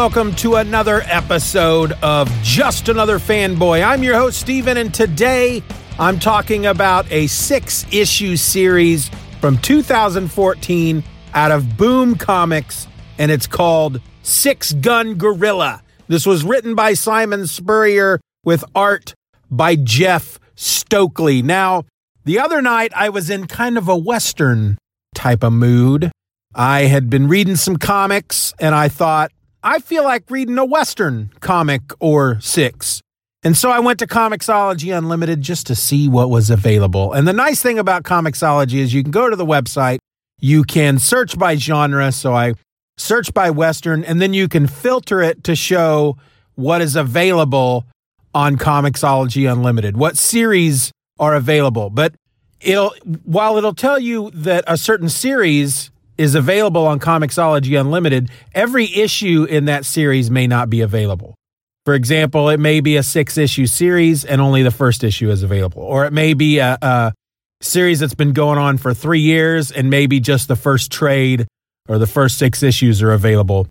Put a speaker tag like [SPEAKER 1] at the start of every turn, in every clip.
[SPEAKER 1] Welcome to another episode of Just Another Fanboy. I'm your host, Steven, and today I'm talking about a six issue series from 2014 out of Boom Comics, and it's called Six Gun Gorilla. This was written by Simon Spurrier with art by Jeff Stokely. Now, the other night I was in kind of a Western type of mood. I had been reading some comics and I thought, I feel like reading a Western comic or six. And so I went to Comixology Unlimited just to see what was available. And the nice thing about Comixology is you can go to the website, you can search by genre. So I search by Western, and then you can filter it to show what is available on Comixology Unlimited, what series are available. But it'll, while it'll tell you that a certain series is available on Comixology Unlimited, every issue in that series may not be available. For example, it may be a six issue series and only the first issue is available. Or it may be a, a series that's been going on for three years and maybe just the first trade or the first six issues are available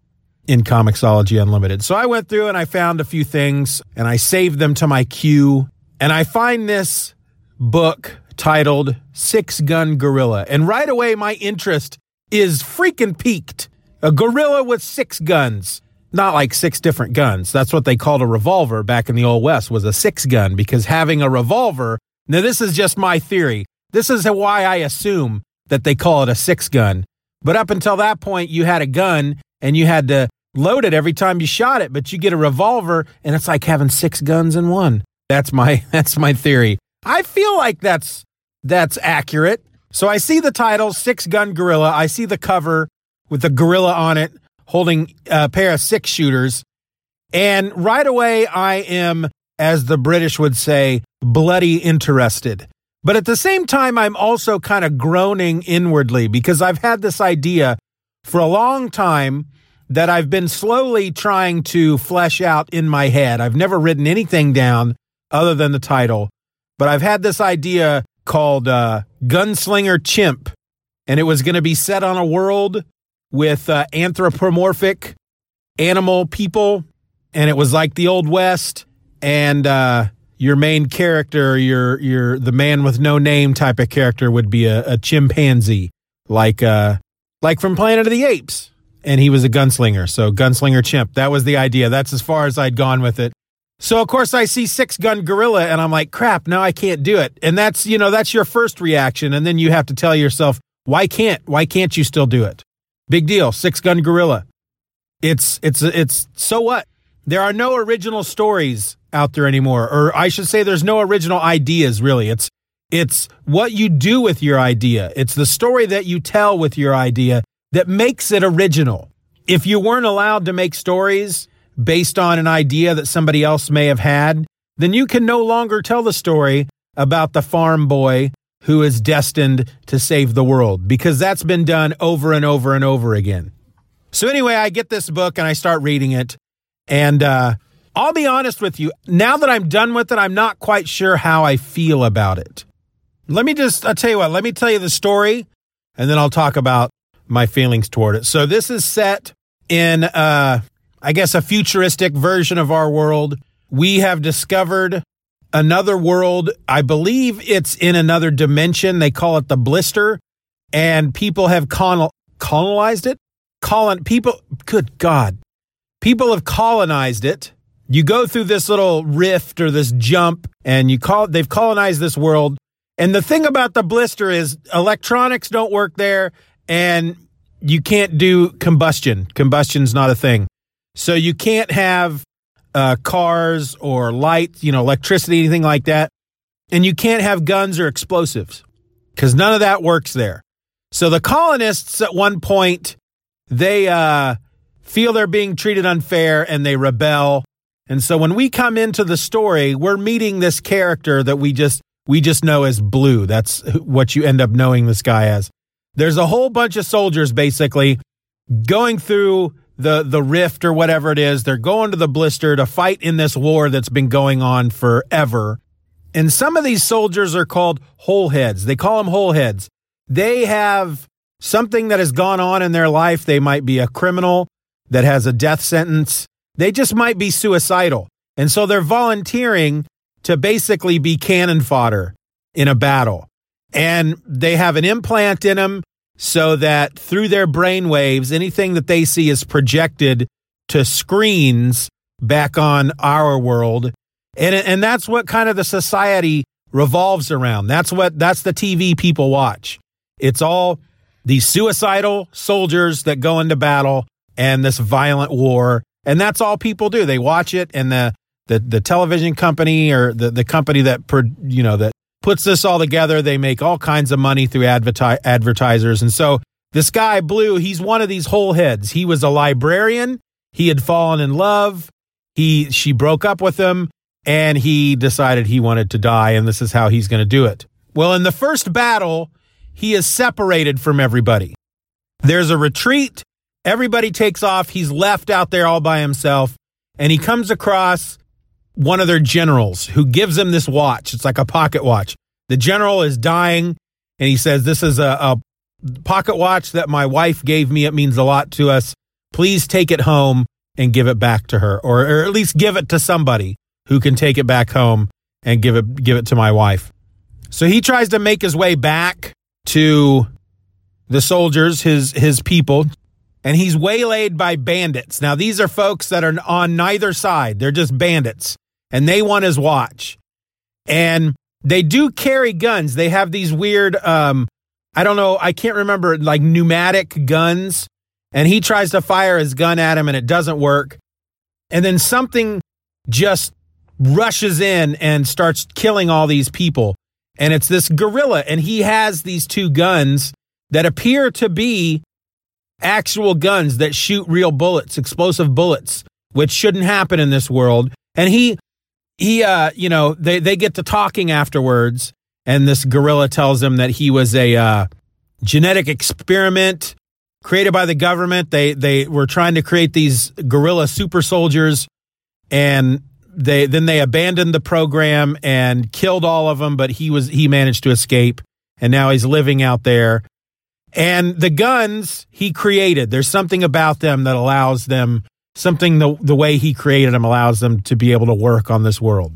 [SPEAKER 1] in Comixology Unlimited. So I went through and I found a few things and I saved them to my queue. And I find this book titled Six Gun Gorilla. And right away, my interest is freaking peaked. A gorilla with six guns. Not like six different guns. That's what they called a revolver back in the Old West was a six gun because having a revolver. Now this is just my theory. This is why I assume that they call it a six gun. But up until that point, you had a gun and you had to load it every time you shot it. But you get a revolver and it's like having six guns in one. That's my that's my theory. I feel like that's that's accurate. So I see the title, Six Gun Gorilla. I see the cover with the gorilla on it holding a pair of six shooters. And right away, I am, as the British would say, bloody interested. But at the same time, I'm also kind of groaning inwardly because I've had this idea for a long time that I've been slowly trying to flesh out in my head. I've never written anything down other than the title, but I've had this idea called uh, Gunslinger Chimp, and it was going to be set on a world with uh, anthropomorphic animal people, and it was like the Old West, and uh, your main character, your your the man with no name type of character would be a, a chimpanzee, like uh, like from Planet of the Apes, and he was a gunslinger. So Gunslinger Chimp. That was the idea. That's as far as I'd gone with it. So of course I see Six Gun Gorilla and I'm like, crap, now I can't do it. And that's, you know, that's your first reaction. And then you have to tell yourself, why can't, why can't you still do it? Big deal. Six Gun Gorilla. It's, it's, it's, so what? There are no original stories out there anymore. Or I should say there's no original ideas really. It's, it's what you do with your idea. It's the story that you tell with your idea that makes it original. If you weren't allowed to make stories based on an idea that somebody else may have had, then you can no longer tell the story about the farm boy who is destined to save the world because that's been done over and over and over again. So, anyway, I get this book and I start reading it. And uh, I'll be honest with you, now that I'm done with it, I'm not quite sure how I feel about it. Let me just, I'll tell you what, let me tell you the story and then I'll talk about my feelings toward it. So this is set in, uh, I guess, a futuristic version of our world. We have discovered another world. I believe it's in another dimension. They call it the blister and people have con- colonized it. Colon people, good God. People have colonized it. You go through this little rift or this jump and you call they've colonized this world and the thing about the blister is electronics don't work there and you can't do combustion. Combustion's not a thing. So you can't have uh, cars or lights, you know, electricity, anything like that. And you can't have guns or explosives because none of that works there. So the colonists at one point, they uh, feel they're being treated unfair and they rebel. And so when we come into the story, we're meeting this character that we just we just know as Blue. That's what you end up knowing this guy as. There's a whole bunch of soldiers basically going through the the rift or whatever it is. They're going to the blister to fight in this war that's been going on forever. And some of these soldiers are called hole heads. They call them hole heads. They have something that has gone on in their life. They might be a criminal that has a death sentence. They just might be suicidal. And so they're volunteering to basically be cannon fodder in a battle. And they have an implant in them so that through their brain waves, anything that they see is projected to screens back on our world. And, and that's what kind of the society revolves around. That's what, that's the TV people watch. It's all these suicidal soldiers that go into battle and this violent war. And that's all people do. They watch it and the, the the television company or the the company that you know that puts this all together. They make all kinds of money through adverti- advertisers, and so this guy Blue, he's one of these hole heads. He was a librarian. He had fallen in love. He she broke up with him, and he decided he wanted to die, and this is how he's going to do it. Well, in the first battle, he is separated from everybody. There's a retreat. Everybody takes off. He's left out there all by himself, and he comes across one of their generals who gives him this watch. It's like a pocket watch. The general is dying, and he says, This is a, a pocket watch that my wife gave me. It means a lot to us. Please take it home and give it back to her, or, or at least give it to somebody who can take it back home and give it give it to my wife. So he tries to make his way back to the soldiers, his his people, and he's waylaid by bandits. Now these are folks that are on neither side. They're just bandits and they want his watch. And they do carry guns. They have these weird, um, I don't know, I can't remember, like pneumatic guns. And he tries to fire his gun at him and it doesn't work. And then something just rushes in and starts killing all these people. And it's this gorilla, and he has these two guns that appear to be actual guns that shoot real bullets, explosive bullets, which shouldn't happen in this world. And he he uh you know they they get to talking afterwards and this gorilla tells him that he was a uh, genetic experiment created by the government. They they were trying to create these gorilla super soldiers and they then they abandoned the program and killed all of them but he was he managed to escape and now he's living out there. And the guns he created there's something about them that allows them something the the way he created them allows them to be able to work on this world.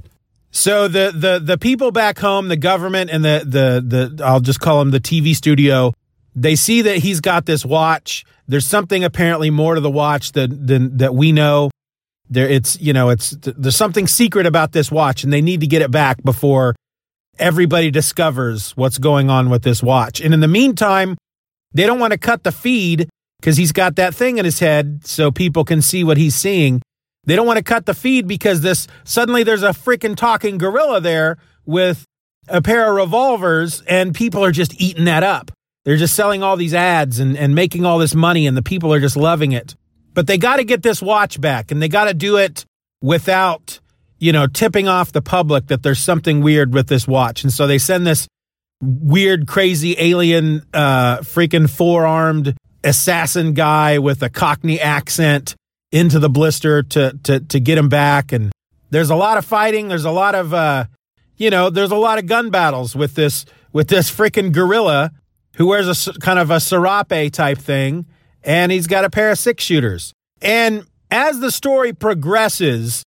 [SPEAKER 1] So the the the people back home, the government and the the the I'll just call them the TV studio, they see that he's got this watch. There's something apparently more to the watch that than that we know. There, it's you know, it's there's something secret about this watch, and they need to get it back before everybody discovers what's going on with this watch. And in the meantime, they don't want to cut the feed because he's got that thing in his head so people can see what he's seeing. They don't want to cut the feed because this suddenly there's a freaking talking gorilla there with a pair of revolvers and people are just eating that up. They're just selling all these ads and, and making all this money and the people are just loving it. But they got to get this watch back and they got to do it without, you know, tipping off the public that there's something weird with this watch. And so they send this weird, crazy alien, uh, freaking four armed assassin guy with a Cockney accent into the blister to, to, to get him back. And there's a lot of fighting. There's a lot of, uh, you know, there's a lot of gun battles with this, with this freaking gorilla who wears a kind of a serape type thing. And he's got a pair of six shooters. And as the story progresses,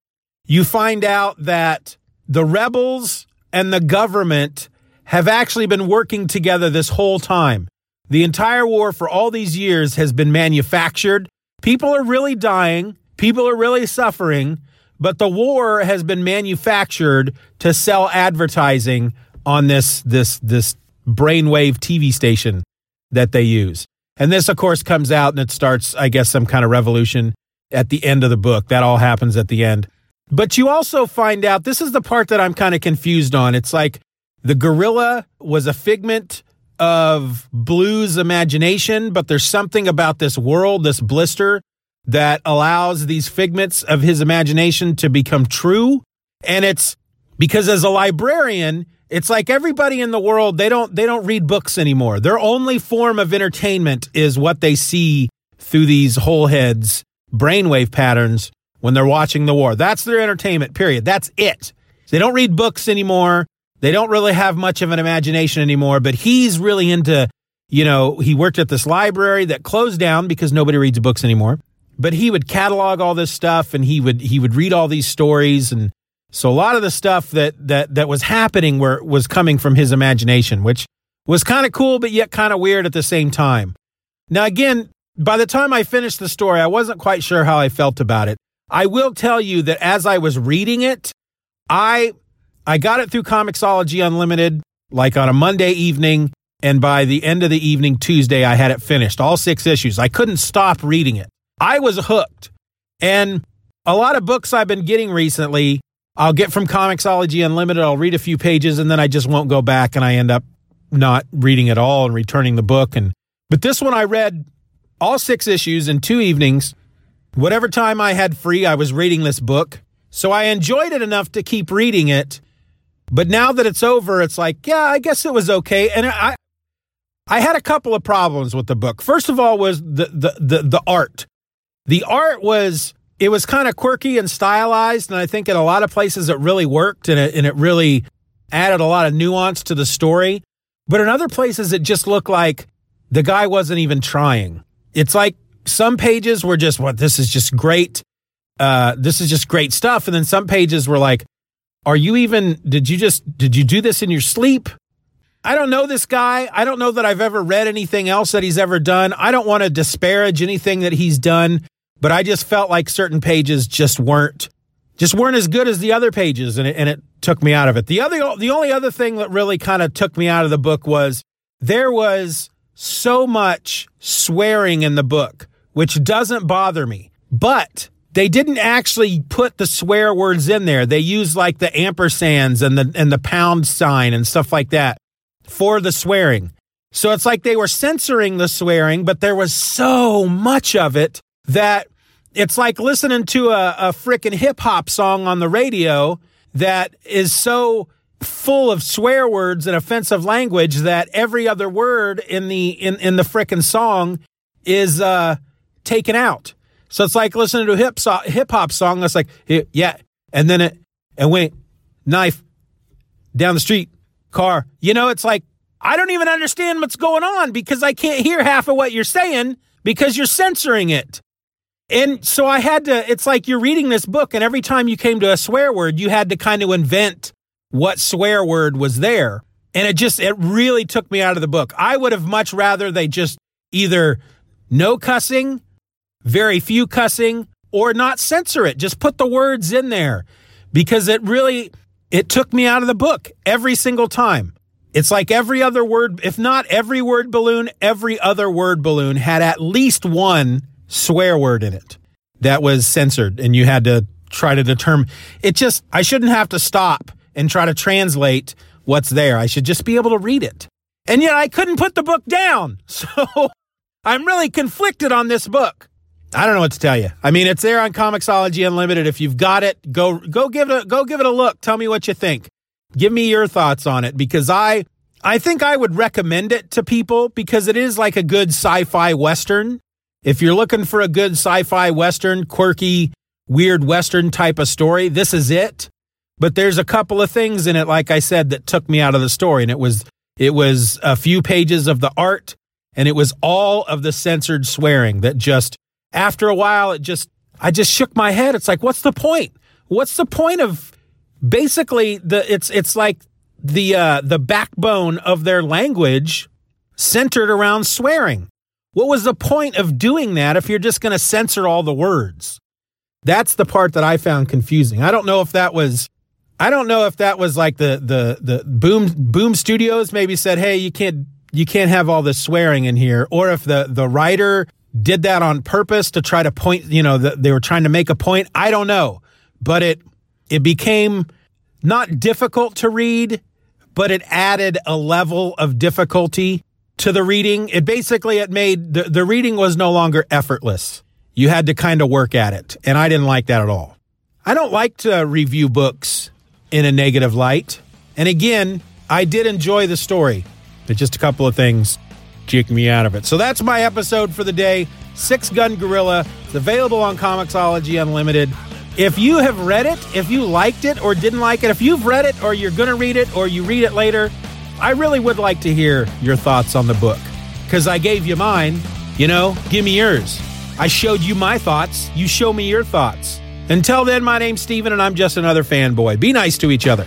[SPEAKER 1] you find out that the rebels and the government have actually been working together this whole time. The entire war for all these years has been manufactured. People are really dying. People are really suffering. But the war has been manufactured to sell advertising on this, this, this brainwave TV station that they use. And this, of course, comes out and it starts, I guess, some kind of revolution at the end of the book. That all happens at the end. But you also find out this is the part that I'm kind of confused on. It's like the gorilla was a figment of Blue's imagination, but there's something about this world, this blister, that allows these figments of his imagination to become true. And it's because as a librarian, it's like everybody in the world, they don't they don't read books anymore. Their only form of entertainment is what they see through these hole heads brainwave patterns when they're watching the war. That's their entertainment, period. That's it. They don't read books anymore. They don't really have much of an imagination anymore, but he's really into, you know, he worked at this library that closed down because nobody reads books anymore. But he would catalog all this stuff and he would he would read all these stories and so a lot of the stuff that that that was happening were was coming from his imagination, which was kind of cool but yet kind of weird at the same time. Now again, by the time I finished the story, I wasn't quite sure how I felt about it. I will tell you that as I was reading it, I I got it through Comixology Unlimited like on a Monday evening and by the end of the evening Tuesday I had it finished, all 6 issues. I couldn't stop reading it. I was hooked. And a lot of books I've been getting recently I'll get from Comixology Unlimited. I'll read a few pages and then I just won't go back and I end up not reading at all and returning the book. And but this one I read all six issues in two evenings. Whatever time I had free, I was reading this book. So I enjoyed it enough to keep reading it. But now that it's over, it's like, yeah, I guess it was okay. And I I had a couple of problems with the book. First of all was the the the, the art. The art was it was kind of quirky and stylized. And I think in a lot of places it really worked and it, and it really added a lot of nuance to the story. But in other places, it just looked like the guy wasn't even trying. It's like some pages were just, what, this is just great. Uh, this is just great stuff. And then some pages were like, are you even, did you just, did you do this in your sleep? I don't know this guy. I don't know that I've ever read anything else that he's ever done. I don't want to disparage anything that he's done but I just felt like certain pages just weren't just weren't as good as the other pages and it, and it took me out of it. The other the only other thing that really kind of took me out of the book was there was so much swearing in the book, which doesn't bother me. But they didn't actually put the swear words in there. They used like the ampersands and the and the pound sign and stuff like that for the swearing. So it's like they were censoring the swearing, but there was so much of it that it's like listening to a, a freaking hip hop song on the radio that is so full of swear words and offensive language that every other word in the in, in the frickin' song is uh taken out. So it's like listening to a hip so, hip hop song that's like yeah, and then it and went knife down the street, car. You know, it's like I don't even understand what's going on because I can't hear half of what you're saying because you're censoring it. And so I had to, it's like you're reading this book, and every time you came to a swear word, you had to kind of invent what swear word was there. And it just, it really took me out of the book. I would have much rather they just either no cussing, very few cussing, or not censor it. Just put the words in there because it really it took me out of the book every single time. It's like every other word, if not every word balloon, every other word balloon had at least one swear word in it that was censored and you had to try to determine it just I shouldn't have to stop and try to translate what's there. I should just be able to read it. And yet I couldn't put the book down. So I'm really conflicted on this book. I don't know what to tell you. I mean, it's there on Comixology Unlimited. If you've got it, go go give it a go give it a look. Tell me what you think. Give me your thoughts on it because I I think I would recommend it to people because it is like a good sci-fi western. If you're looking for a good sci-fi western, quirky, weird western type of story, this is it. But there's a couple of things in it like I said that took me out of the story and it was it was a few pages of the art and it was all of the censored swearing that just after a while it just I just shook my head. It's like what's the point? What's the point of basically the it's it's like the uh, the backbone of their language centered around swearing. What was the point of doing that if you're just going to censor all the words? That's the part that I found confusing. I don't know if that was I don't know if that was like the the the Boom Boom Studios maybe said, "Hey, you can't you can't have all this swearing in here," or if the the writer did that on purpose to try to point, you know, that they were trying to make a point. I don't know, but it it became not difficult to read, but it added a level of difficulty to the reading. It basically it made the, the reading was no longer effortless. You had to kind of work at it, and I didn't like that at all. I don't like to review books in a negative light. And again, I did enjoy the story, but just a couple of things kicked me out of it. So that's my episode for the day. Six Gun Gorilla. It's available on Comixology Unlimited. If you have read it, if you liked it or didn't like it, if you've read it or you're going to read it or you read it later, I really would like to hear your thoughts on the book. Because I gave you mine, you know, give me yours. I showed you my thoughts, you show me your thoughts. Until then, my name's Steven and I'm just another fanboy. Be nice to each other.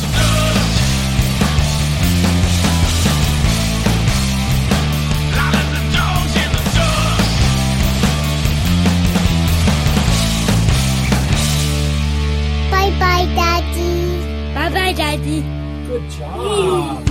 [SPEAKER 1] Job.